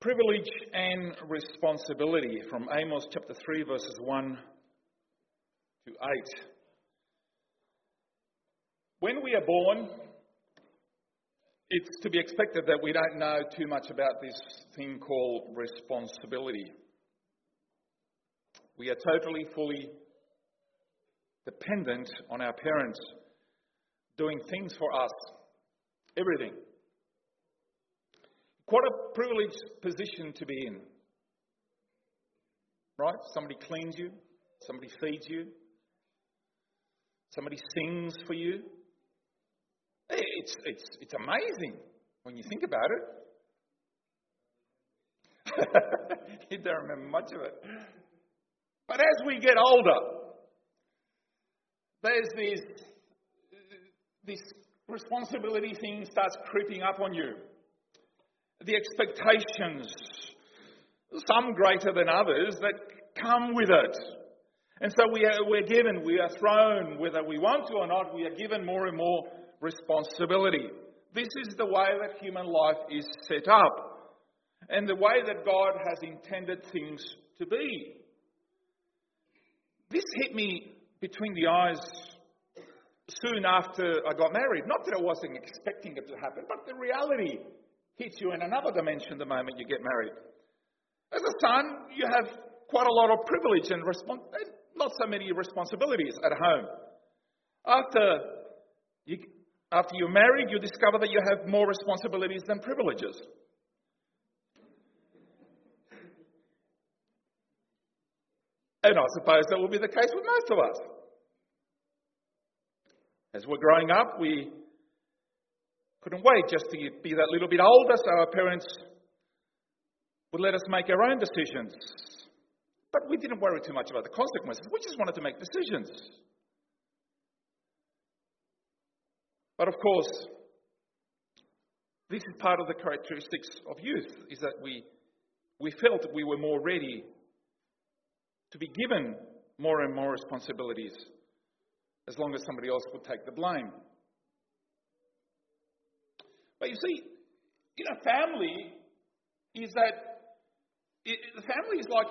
Privilege and responsibility from Amos chapter 3, verses 1 to 8. When we are born, it's to be expected that we don't know too much about this thing called responsibility. We are totally, fully dependent on our parents doing things for us, everything. Quite a privileged position to be in. Right? Somebody cleans you, somebody feeds you, somebody sings for you. It's, it's, it's amazing when you think about it. you don't remember much of it. But as we get older, there's this, this responsibility thing starts creeping up on you. The expectations, some greater than others, that come with it. And so we are, we're given, we are thrown, whether we want to or not, we are given more and more responsibility. This is the way that human life is set up and the way that God has intended things to be. This hit me between the eyes soon after I got married. Not that I wasn't expecting it to happen, but the reality hits you in another dimension the moment you get married. As a son, you have quite a lot of privilege and respons- eh, not so many responsibilities at home. After you, after you're married, you discover that you have more responsibilities than privileges. And I suppose that will be the case with most of us. As we're growing up, we couldn't wait just to be that little bit older so our parents would let us make our own decisions. But we didn't worry too much about the consequences. We just wanted to make decisions. But of course, this is part of the characteristics of youth, is that we, we felt that we were more ready to be given more and more responsibilities as long as somebody else would take the blame. But you see, in a family, is that it, the family is like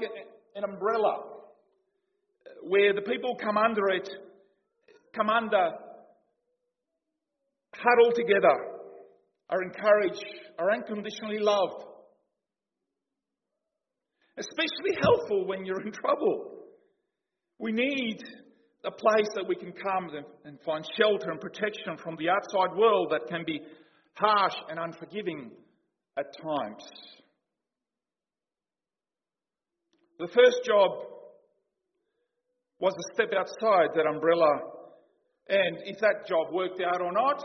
an umbrella where the people come under it, come under, huddle together, are encouraged, are unconditionally loved. Especially helpful when you're in trouble. We need a place that we can come and find shelter and protection from the outside world that can be harsh and unforgiving at times. The first job was to step outside that umbrella, and if that job worked out or not,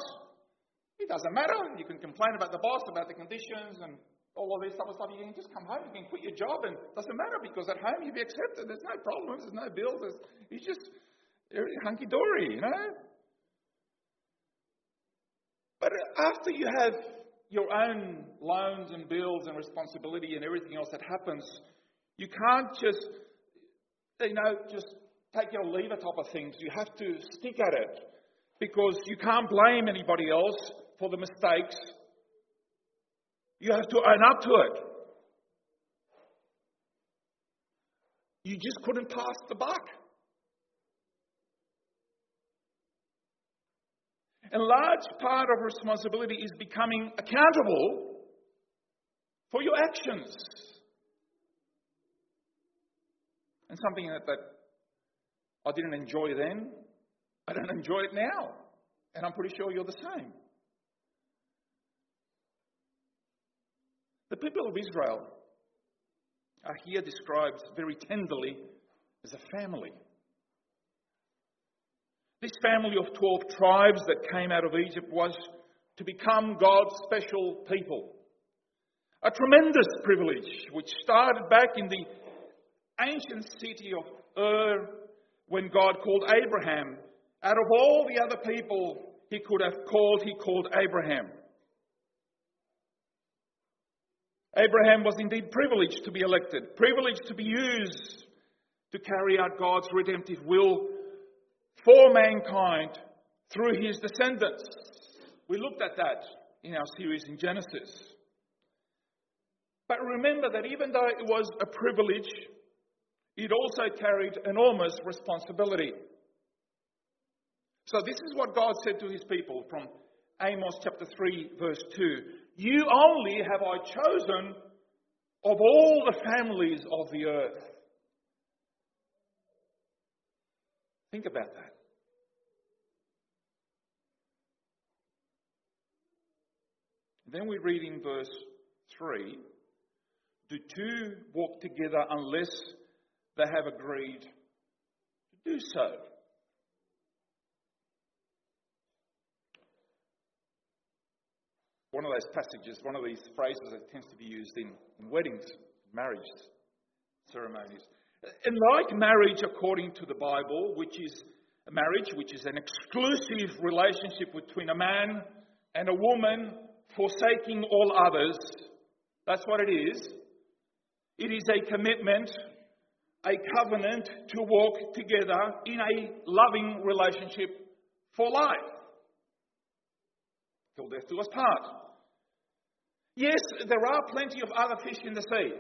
it doesn't matter. You can complain about the boss, about the conditions, and all of this of stuff. You can just come home, you can quit your job, and it doesn't matter because at home you'll be accepted. There's no problems, there's no bills. There's, you just eh, hunky dory, you know? But after you have your own loans and bills and responsibility and everything else that happens, you can't just, you know, just take your lever type of things. You have to stick at it because you can't blame anybody else for the mistakes. You have to own up to it. You just couldn't pass the buck. And a large part of responsibility is becoming accountable for your actions. And something that, that I didn't enjoy then, I don't enjoy it now. And I'm pretty sure you're the same. The people of Israel are here described very tenderly as a family. This family of 12 tribes that came out of Egypt was to become God's special people. A tremendous privilege which started back in the ancient city of Ur when God called Abraham. Out of all the other people he could have called, he called Abraham. Abraham was indeed privileged to be elected, privileged to be used to carry out God's redemptive will for mankind through his descendants. We looked at that in our series in Genesis. But remember that even though it was a privilege, it also carried enormous responsibility. So, this is what God said to his people from Amos chapter 3, verse 2. You only have I chosen of all the families of the earth. Think about that. Then we read in verse 3 Do two walk together unless they have agreed to do so? One of those passages, one of these phrases that tends to be used in, in weddings, marriage ceremonies. And like marriage according to the Bible, which is a marriage, which is an exclusive relationship between a man and a woman forsaking all others, that's what it is. It is a commitment, a covenant to walk together in a loving relationship for life. Till death do us part. Yes, there are plenty of other fish in the sea.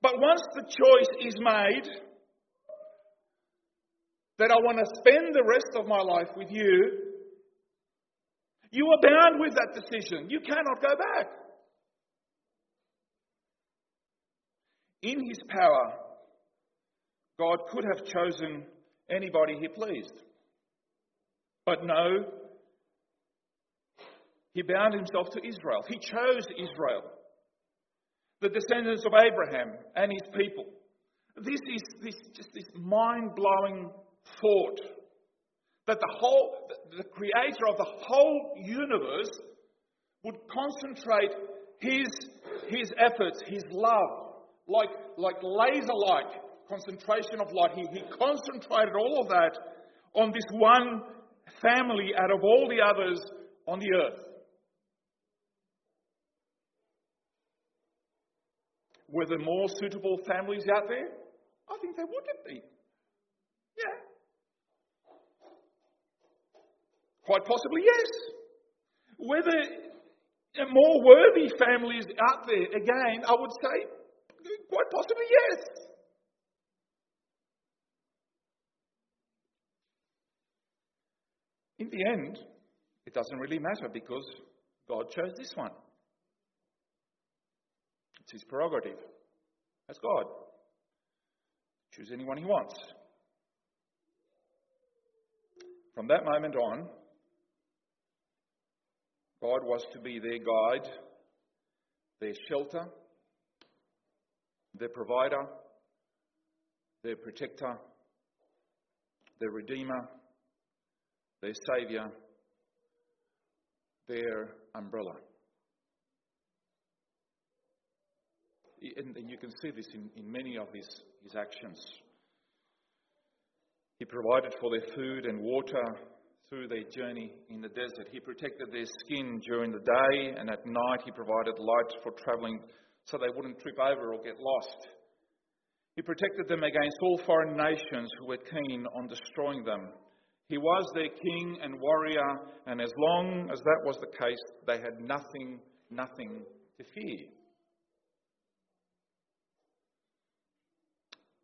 But once the choice is made that I want to spend the rest of my life with you, you are bound with that decision. You cannot go back. In his power, God could have chosen anybody he pleased. But no, he bound himself to Israel. He chose Israel, the descendants of Abraham and his people. This is this, just this mind blowing thought that the whole, the creator of the whole universe would concentrate his, his efforts, his love, like, like laser like concentration of light. He, he concentrated all of that on this one family out of all the others on the earth. Were there more suitable families out there? I think there would be. Yeah. Quite possibly, yes. Whether uh, more worthy families out there, again, I would say, quite possibly, yes. In the end, it doesn't really matter because God chose this one. It's his prerogative. That's God. Choose anyone he wants. From that moment on, God was to be their guide, their shelter, their provider, their protector, their redeemer, their saviour, their umbrella. And, and you can see this in, in many of his, his actions. He provided for their food and water through their journey in the desert. He protected their skin during the day, and at night he provided light for traveling so they wouldn't trip over or get lost. He protected them against all foreign nations who were keen on destroying them. He was their king and warrior, and as long as that was the case, they had nothing, nothing to fear.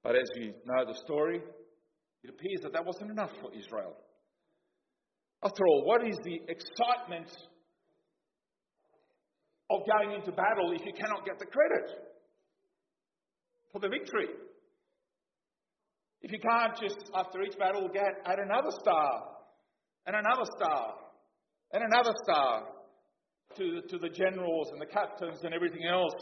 But as you know the story, it appears that that wasn't enough for Israel. After all, what is the excitement of going into battle if you cannot get the credit for the victory? If you can't just, after each battle, get add another star, and another star, and another star to, to the generals and the captains and everything else.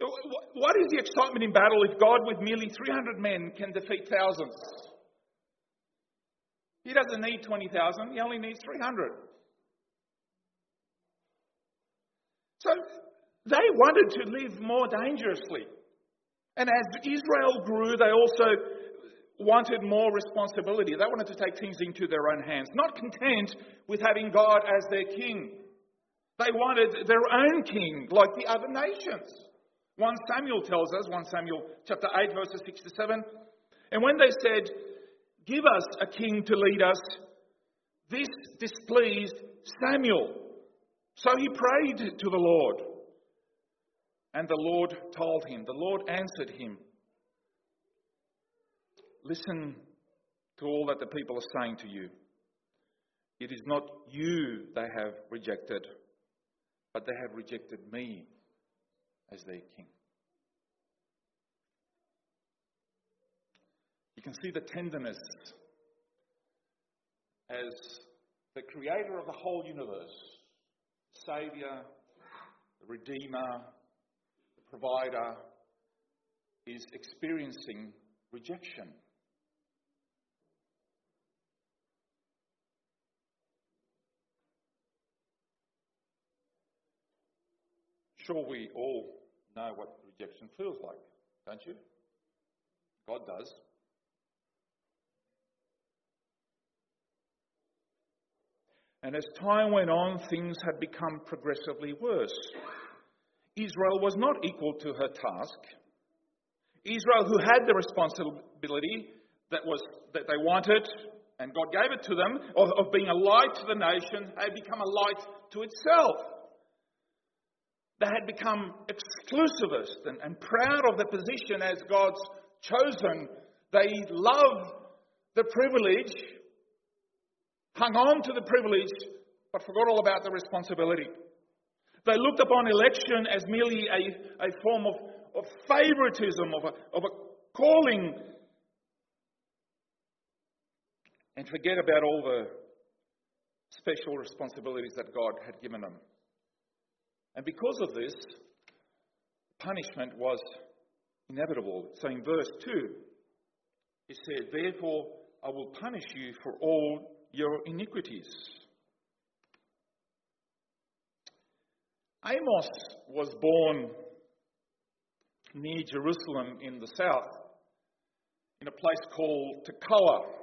What is the excitement in battle if God, with merely 300 men, can defeat thousands? He doesn't need 20,000, he only needs 300. So they wanted to live more dangerously. And as Israel grew, they also wanted more responsibility. They wanted to take things into their own hands, not content with having God as their king. They wanted their own king, like the other nations. 1 Samuel tells us, 1 Samuel chapter 8, verses 6 to 7. And when they said, Give us a king to lead us, this displeased Samuel. So he prayed to the Lord. And the Lord told him, the Lord answered him, Listen to all that the people are saying to you. It is not you they have rejected, but they have rejected me as their king. You can see the tenderness as the creator of the whole universe, Saviour, the Redeemer, the Provider, is experiencing rejection. Sure, we all know what rejection feels like, don't you? God does. And as time went on, things had become progressively worse. Israel was not equal to her task. Israel, who had the responsibility that, was, that they wanted, and God gave it to them, of, of being a light to the nation, had become a light to itself. They had become exclusivist and, and proud of their position as God's chosen. They loved the privilege hung on to the privilege, but forgot all about the responsibility. They looked upon election as merely a, a form of, of favoritism, of a, of a calling, and forget about all the special responsibilities that God had given them. And because of this, punishment was inevitable. So in verse 2, it said, Therefore I will punish you for all your iniquities. Amos was born near Jerusalem in the south, in a place called Tekoa.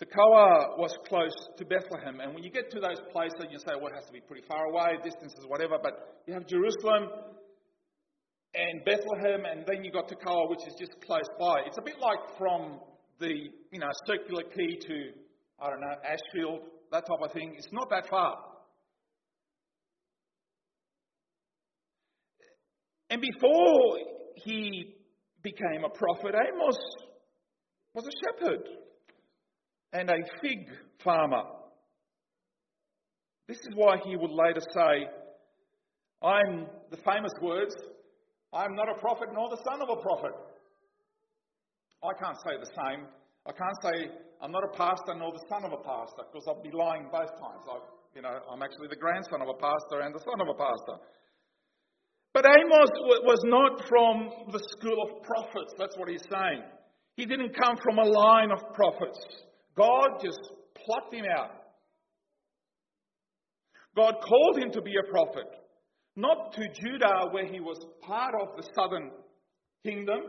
Tekoa was close to Bethlehem, and when you get to those places, you say, well, it has to be pretty far away, distances, whatever, but you have Jerusalem and Bethlehem, and then you've got Tekoa, which is just close by. It's a bit like from the you know Circular Quay to I don't know, Ashfield, that type of thing. It's not that far. And before he became a prophet, Amos was a shepherd and a fig farmer. This is why he would later say, I'm the famous words, I'm not a prophet nor the son of a prophet. I can't say the same. I can't say I'm not a pastor nor the son of a pastor because I'll be lying both times. I, you know, I'm actually the grandson of a pastor and the son of a pastor. But Amos was not from the school of prophets. That's what he's saying. He didn't come from a line of prophets. God just plucked him out. God called him to be a prophet, not to Judah, where he was part of the southern kingdom,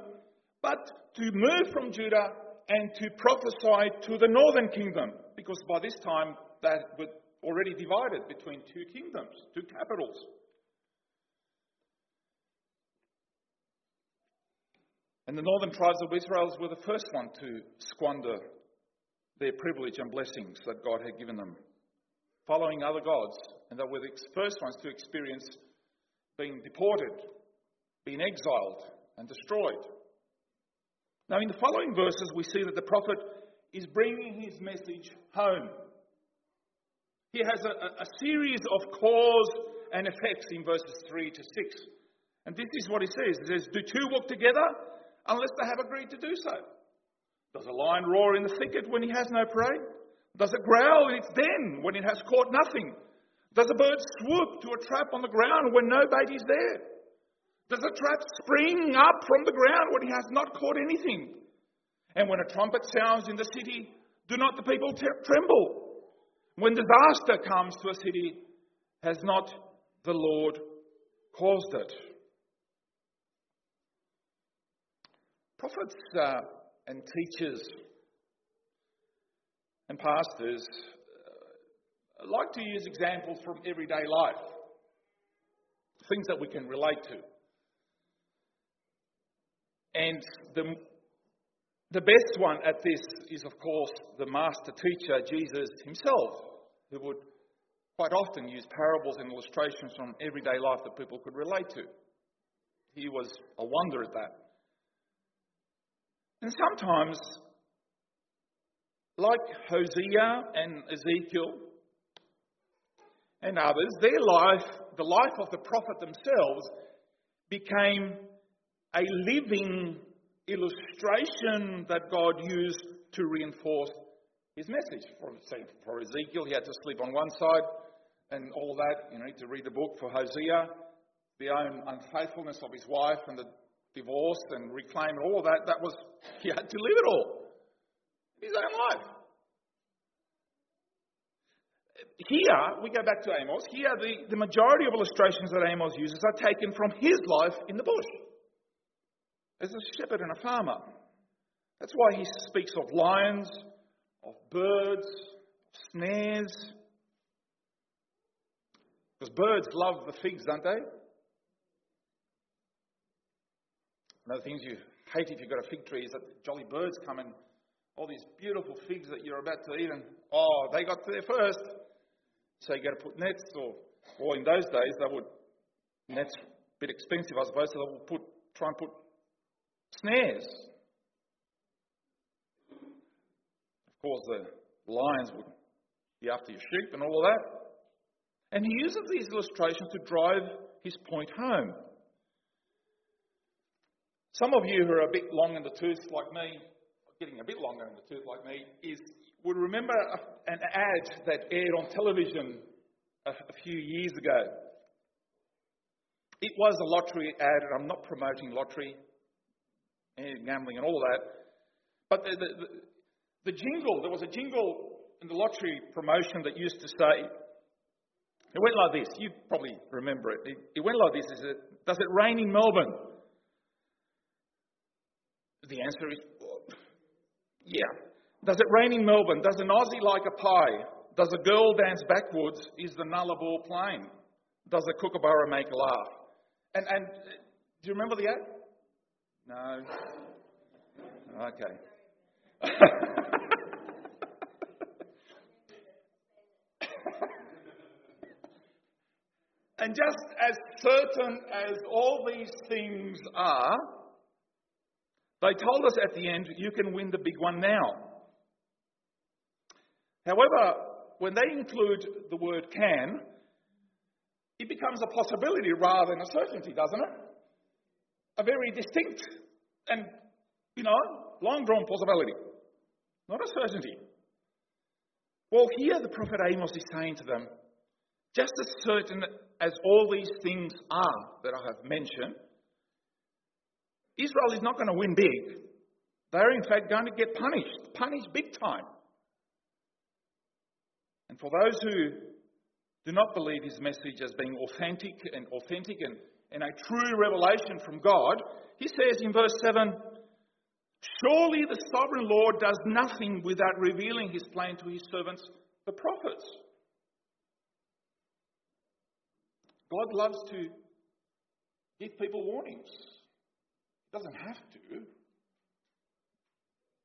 but to move from Judah and to prophesy to the northern kingdom, because by this time that was already divided between two kingdoms, two capitals. And the northern tribes of Israel were the first one to squander their privilege and blessings that God had given them, following other gods, and they were the first ones to experience being deported, being exiled, and destroyed. Now, in the following verses, we see that the prophet is bringing his message home. He has a, a, series of cause and effects in verses 3 to 6. And this is what he says. He says, Do two walk together unless they have agreed to do so? Does a lion roar in the thicket when he has no prey? Does it growl in its den when it has caught nothing? Does a bird swoop to a trap on the ground when no bait is there? Does a trap spring up from the ground when he has not caught anything? And when a trumpet sounds in the city, do not the people tremble? When disaster comes to a city, has not the Lord caused it? Prophets uh, and teachers and pastors uh, like to use examples from everyday life, things that we can relate to. And the, the best one at this is, of course, the master teacher, Jesus himself, who would quite often use parables and illustrations from everyday life that people could relate to. he was a wonder at that. And sometimes, like Hosea and Ezekiel and others, their life, the life of the prophet themselves, became a living illustration that God used to reinforce his message. For, say, for Ezekiel, he had to sleep on one side and all that. You need to read the book for Hosea, the own unfaithfulness of his wife and the divorce and reclaim all of that. That was, he had to live it all. His own life. Here, we go back to Amos. Here, the, the majority of illustrations that Amos uses are taken from his life in the bush as a shepherd and a farmer. That's why he speaks of lions, of birds, snares. Because birds love the figs, don't they? One of the things you hate if you've got a fig tree is that jolly birds come and all these beautiful figs that you're about to eat, and oh, they got there first. So you got to put nets, or, or in those days, they would, nets a bit expensive, I suppose, so they would put, try and put snares. Of course, the lions would be after your sheep and all of that. And he uses these illustrations to drive his point home. Some of you who are a bit long in the tooth like me, getting a bit longer in the tooth like me, is would remember an ad that aired on television a, a few years ago. It was a lottery ad, and I'm not promoting lottery and gambling and all that. But the, the, the jingle, there was a jingle in the lottery promotion that used to say, it went like this. You probably remember it. It, it went like this. It, Does it rain in Melbourne? The answer is, yeah. Does it rain in Melbourne? Does an Aussie like a pie? Does a girl dance backwards? Is the nullarbor plain? Does a kookaburra make a laugh? And, and do you remember the ad? No. Okay. and just as certain as all these things are, they told us at the end, you can win the big one now. However, when they include the word can, it becomes a possibility rather than a certainty, doesn't it? A very distinct and, you know, long drawn possibility, not a certainty. Well, here the prophet Amos is saying to them, just as certain as all these things are that I have mentioned, Israel is not going to win big. They're, in fact, going to get punished, punished big time. And for those who do not believe his message as being authentic and authentic and, and a true revelation from God, he says in verse 7 Surely the sovereign Lord does nothing without revealing his plan to his servants, the prophets. God loves to give people warnings. Doesn't have to,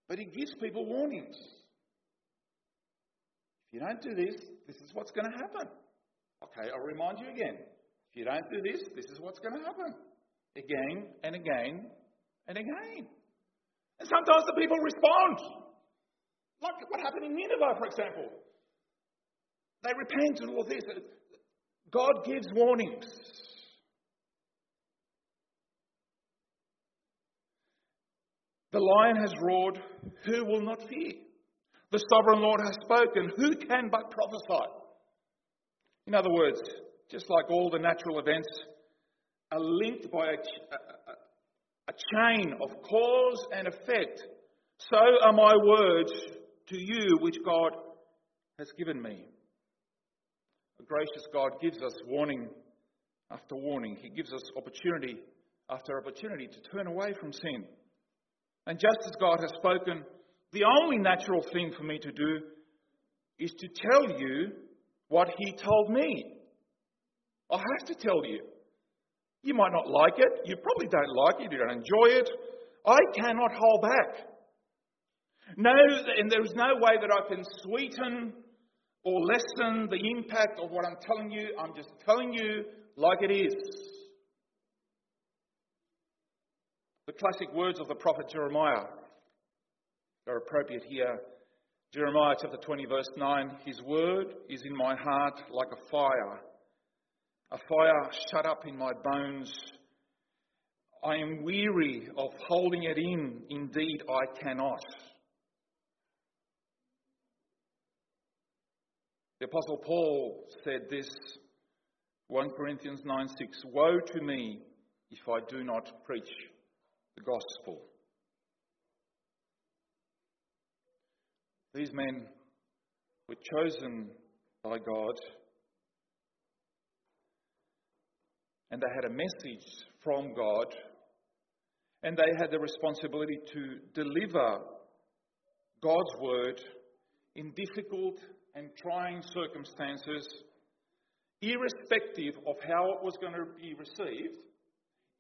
but He gives people warnings. If you don't do this, this is what's going to happen. Okay, I'll remind you again. If you don't do this, this is what's going to happen. Again and again and again. And sometimes the people respond. Like what happened in Nineveh, for example. They repent and all this. God gives warnings. The lion has roared, who will not fear? The sovereign Lord has spoken, who can but prophesy? In other words, just like all the natural events are linked by a, a, a chain of cause and effect, so are my words to you which God has given me. A gracious God gives us warning after warning. He gives us opportunity after opportunity to turn away from sin. And just as God has spoken, the only natural thing for me to do is to tell you what He told me. I have to tell you. You might not like it. You probably don't like it. You don't enjoy it. I cannot hold back. No, and there is no way that I can sweeten or lessen the impact of what I'm telling you. I'm just telling you like it is. Classic words of the prophet Jeremiah are appropriate here. Jeremiah chapter 20, verse 9 His word is in my heart like a fire, a fire shut up in my bones. I am weary of holding it in. Indeed, I cannot. The Apostle Paul said this 1 Corinthians 9 6 Woe to me if I do not preach the gospel. These men were chosen by God and they had a message from God and they had the responsibility to deliver God's word in difficult and trying circumstances, irrespective of how it was going to be received,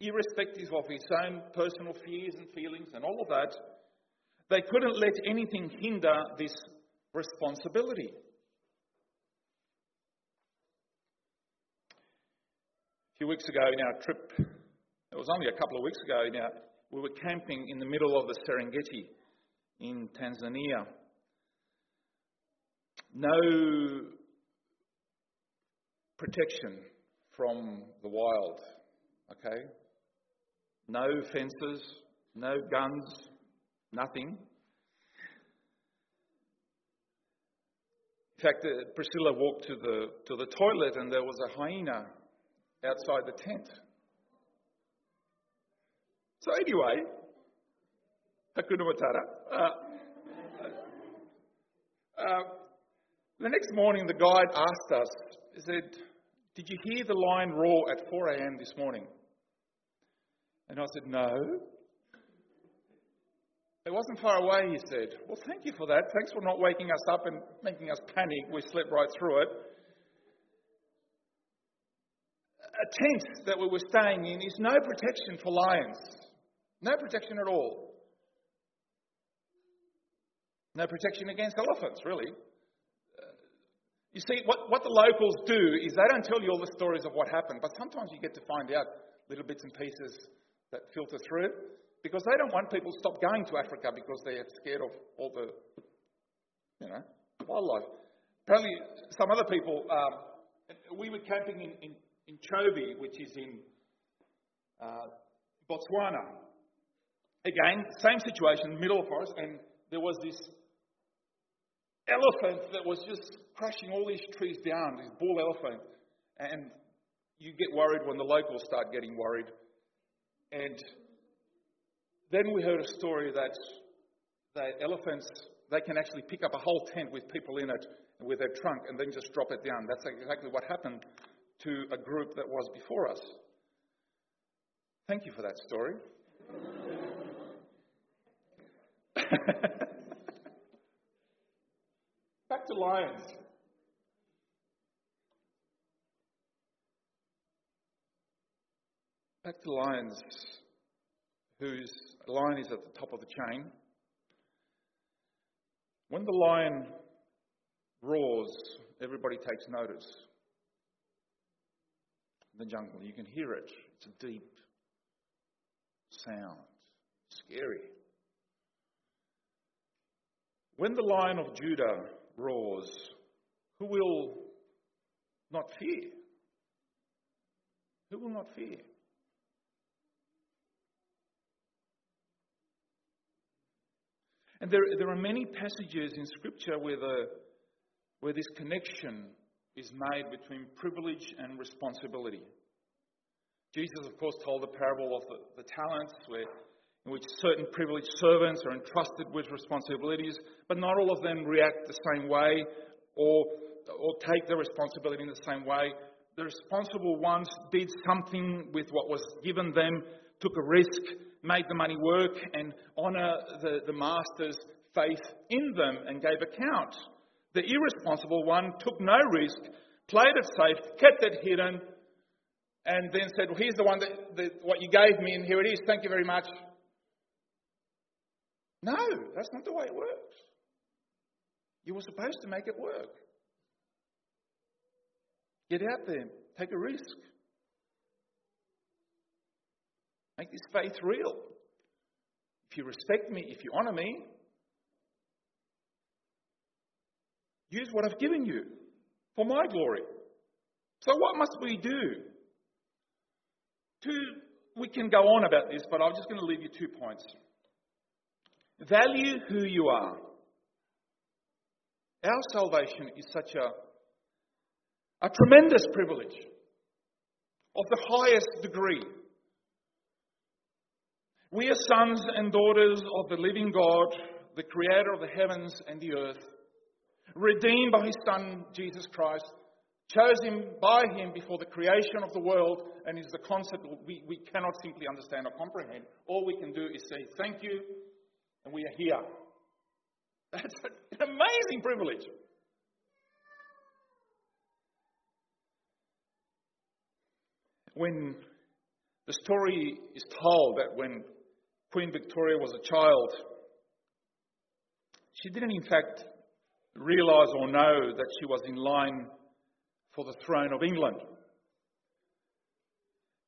irrespective of his own personal fears and feelings and all of that, they couldn't let anything hinder this responsibility. A few weeks ago in our trip, it was only a couple of weeks ago now, we were camping in the middle of the Serengeti in Tanzania. No protection from the wild, okay? No fences, no guns, nothing. In fact, uh, Priscilla walked to the, to the toilet and there was a hyena outside the tent. So, anyway, Hakuna Matata. Uh, uh, the next morning, the guide asked us, he said, Did you hear the lion roar at 4 a.m. this morning? And I said, No. It wasn't far away, he said. Well, thank you for that. Thanks for not waking us up and making us panic. We slept right through it. A tent that we were staying in is no protection for lions. No protection at all. No protection against elephants, really. You see, what, what the locals do is they don't tell you all the stories of what happened, but sometimes you get to find out little bits and pieces that filter through because they don't want people to stop going to Africa because they're scared of all the, you know, wildlife. Apparently, some other people, um, we were camping in, in, in Chobe, which is in uh, Botswana. Again, same situation, middle of forest, and there was this elephant that was just crashing all these trees down, this bull elephant. And you get worried when the locals start getting worried. And then we heard a story that the elephants, they can actually pick up a whole tent with people in it with their trunk and then just drop it down. That's exactly what happened to a group that was before us. Thank you for that story. Back to lions. Back to lions, whose lion is at the top of the chain. When the lion roars, everybody takes notice. In the jungle, you can hear it. It's a deep sound, scary. When the lion of Judah roars, who will not fear? Who will not fear? And there, there are many passages in Scripture where, the, where this connection is made between privilege and responsibility. Jesus, of course, told the parable of the, the talents, where, in which certain privileged servants are entrusted with responsibilities, but not all of them react the same way or, or take the responsibility in the same way. The responsible ones did something with what was given them, took a risk, made the money work, and honour the, the master's faith in them and gave account. The irresponsible one took no risk, played it safe, kept it hidden, and then said, Well, here's the one that, that what you gave me, and here it is. Thank you very much. No, that's not the way it works. You were supposed to make it work. Get out there, take a risk. Make this faith real. if you respect me, if you honor me, use what I've given you for my glory. So, what must we do? Two, we can go on about this, but I'm just going to leave you two points. Value who you are. Our salvation is such a, a tremendous privilege of the highest degree. We are sons and daughters of the living God, the creator of the heavens and the earth, redeemed by his Son, Jesus Christ, chosen by him before the creation of the world, and is the concept we, we cannot simply understand or comprehend. All we can do is say, Thank you, and we are here. That's an amazing privilege. When the story is told that when Queen Victoria was a child, she didn't, in fact, realize or know that she was in line for the throne of England.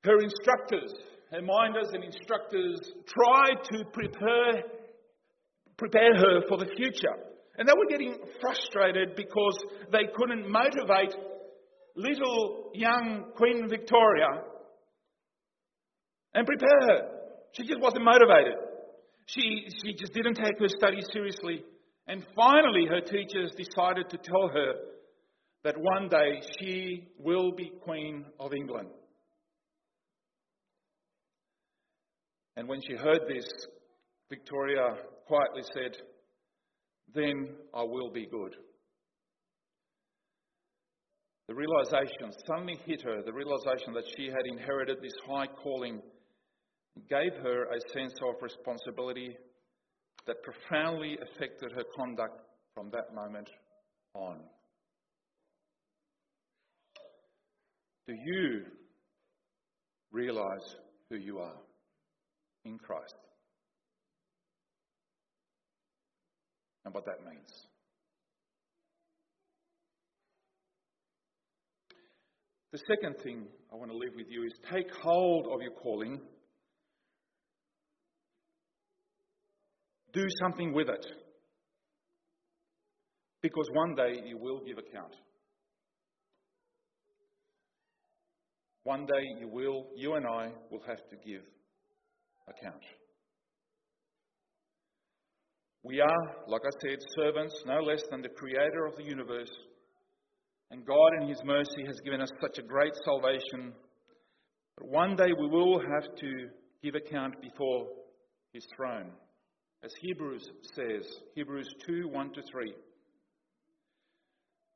Her instructors, her minders and instructors tried to prepare, prepare her for the future. And they were getting frustrated because they couldn't motivate little young Queen Victoria and prepare her. She just wasn't motivated. She, she just didn't take her studies seriously. And finally, her teachers decided to tell her that one day she will be Queen of England. And when she heard this, Victoria quietly said, Then I will be good. The realization suddenly hit her, the realization that she had inherited this high calling gave her a sense of responsibility that profoundly affected her conduct from that moment on. Do you realize who you are in Christ? And what that means. The second thing I want to leave with you is take hold of your calling Do something with it. Because one day you will give account. One day you will, you and I will have to give account. We are, like I said, servants no less than the creator of the universe. And God, in His mercy, has given us such a great salvation. But one day we will have to give account before His throne as Hebrews says, Hebrews 2 1 to 3.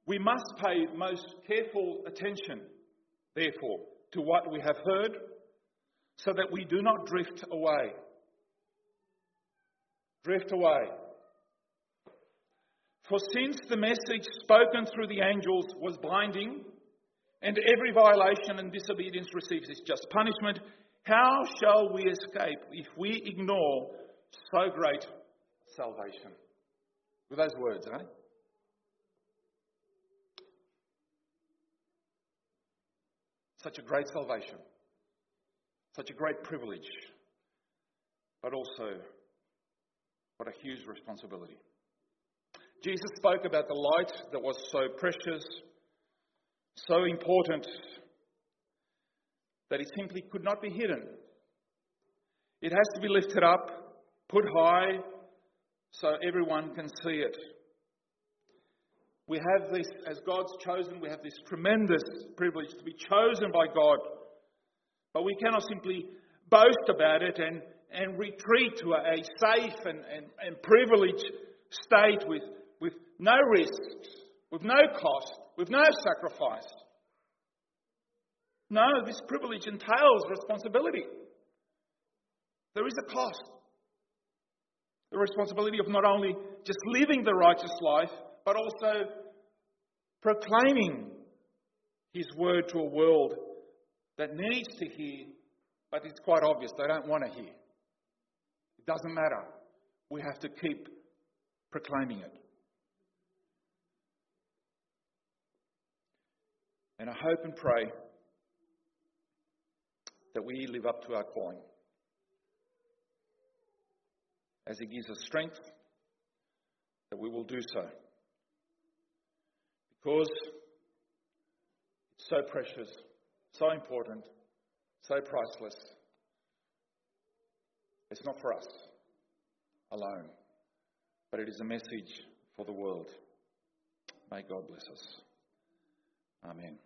We must pay most careful attention, therefore, to what we have heard, so that we do not drift away. Drift away. For since the message spoken through the angels was binding, and every violation and disobedience receives its just punishment, how shall we escape if we ignore so great salvation. With those words, eh? Such a great salvation, such a great privilege, but also what a huge responsibility. Jesus spoke about the light that was so precious, so important, that it simply could not be hidden. It has to be lifted up put high so everyone can see it. We have this, as God's chosen, we have this tremendous privilege to be chosen by God. But we cannot simply boast about it and, and retreat to a, safe and, and, and privileged state with, with no risks, with no cost, with no sacrifice. No, this privilege entails responsibility. There is a cost the responsibility of not only just living the righteous life, but also proclaiming His word to a world that needs to hear, but it's quite obvious they don't want to hear. It doesn't matter. We have to keep proclaiming it. And I hope and pray that we live up to our calling. As He gives us strength, that we will do so. Because it's so precious, so important, so priceless. It's not for us alone, but it is a message for the world. May God bless us. Amen.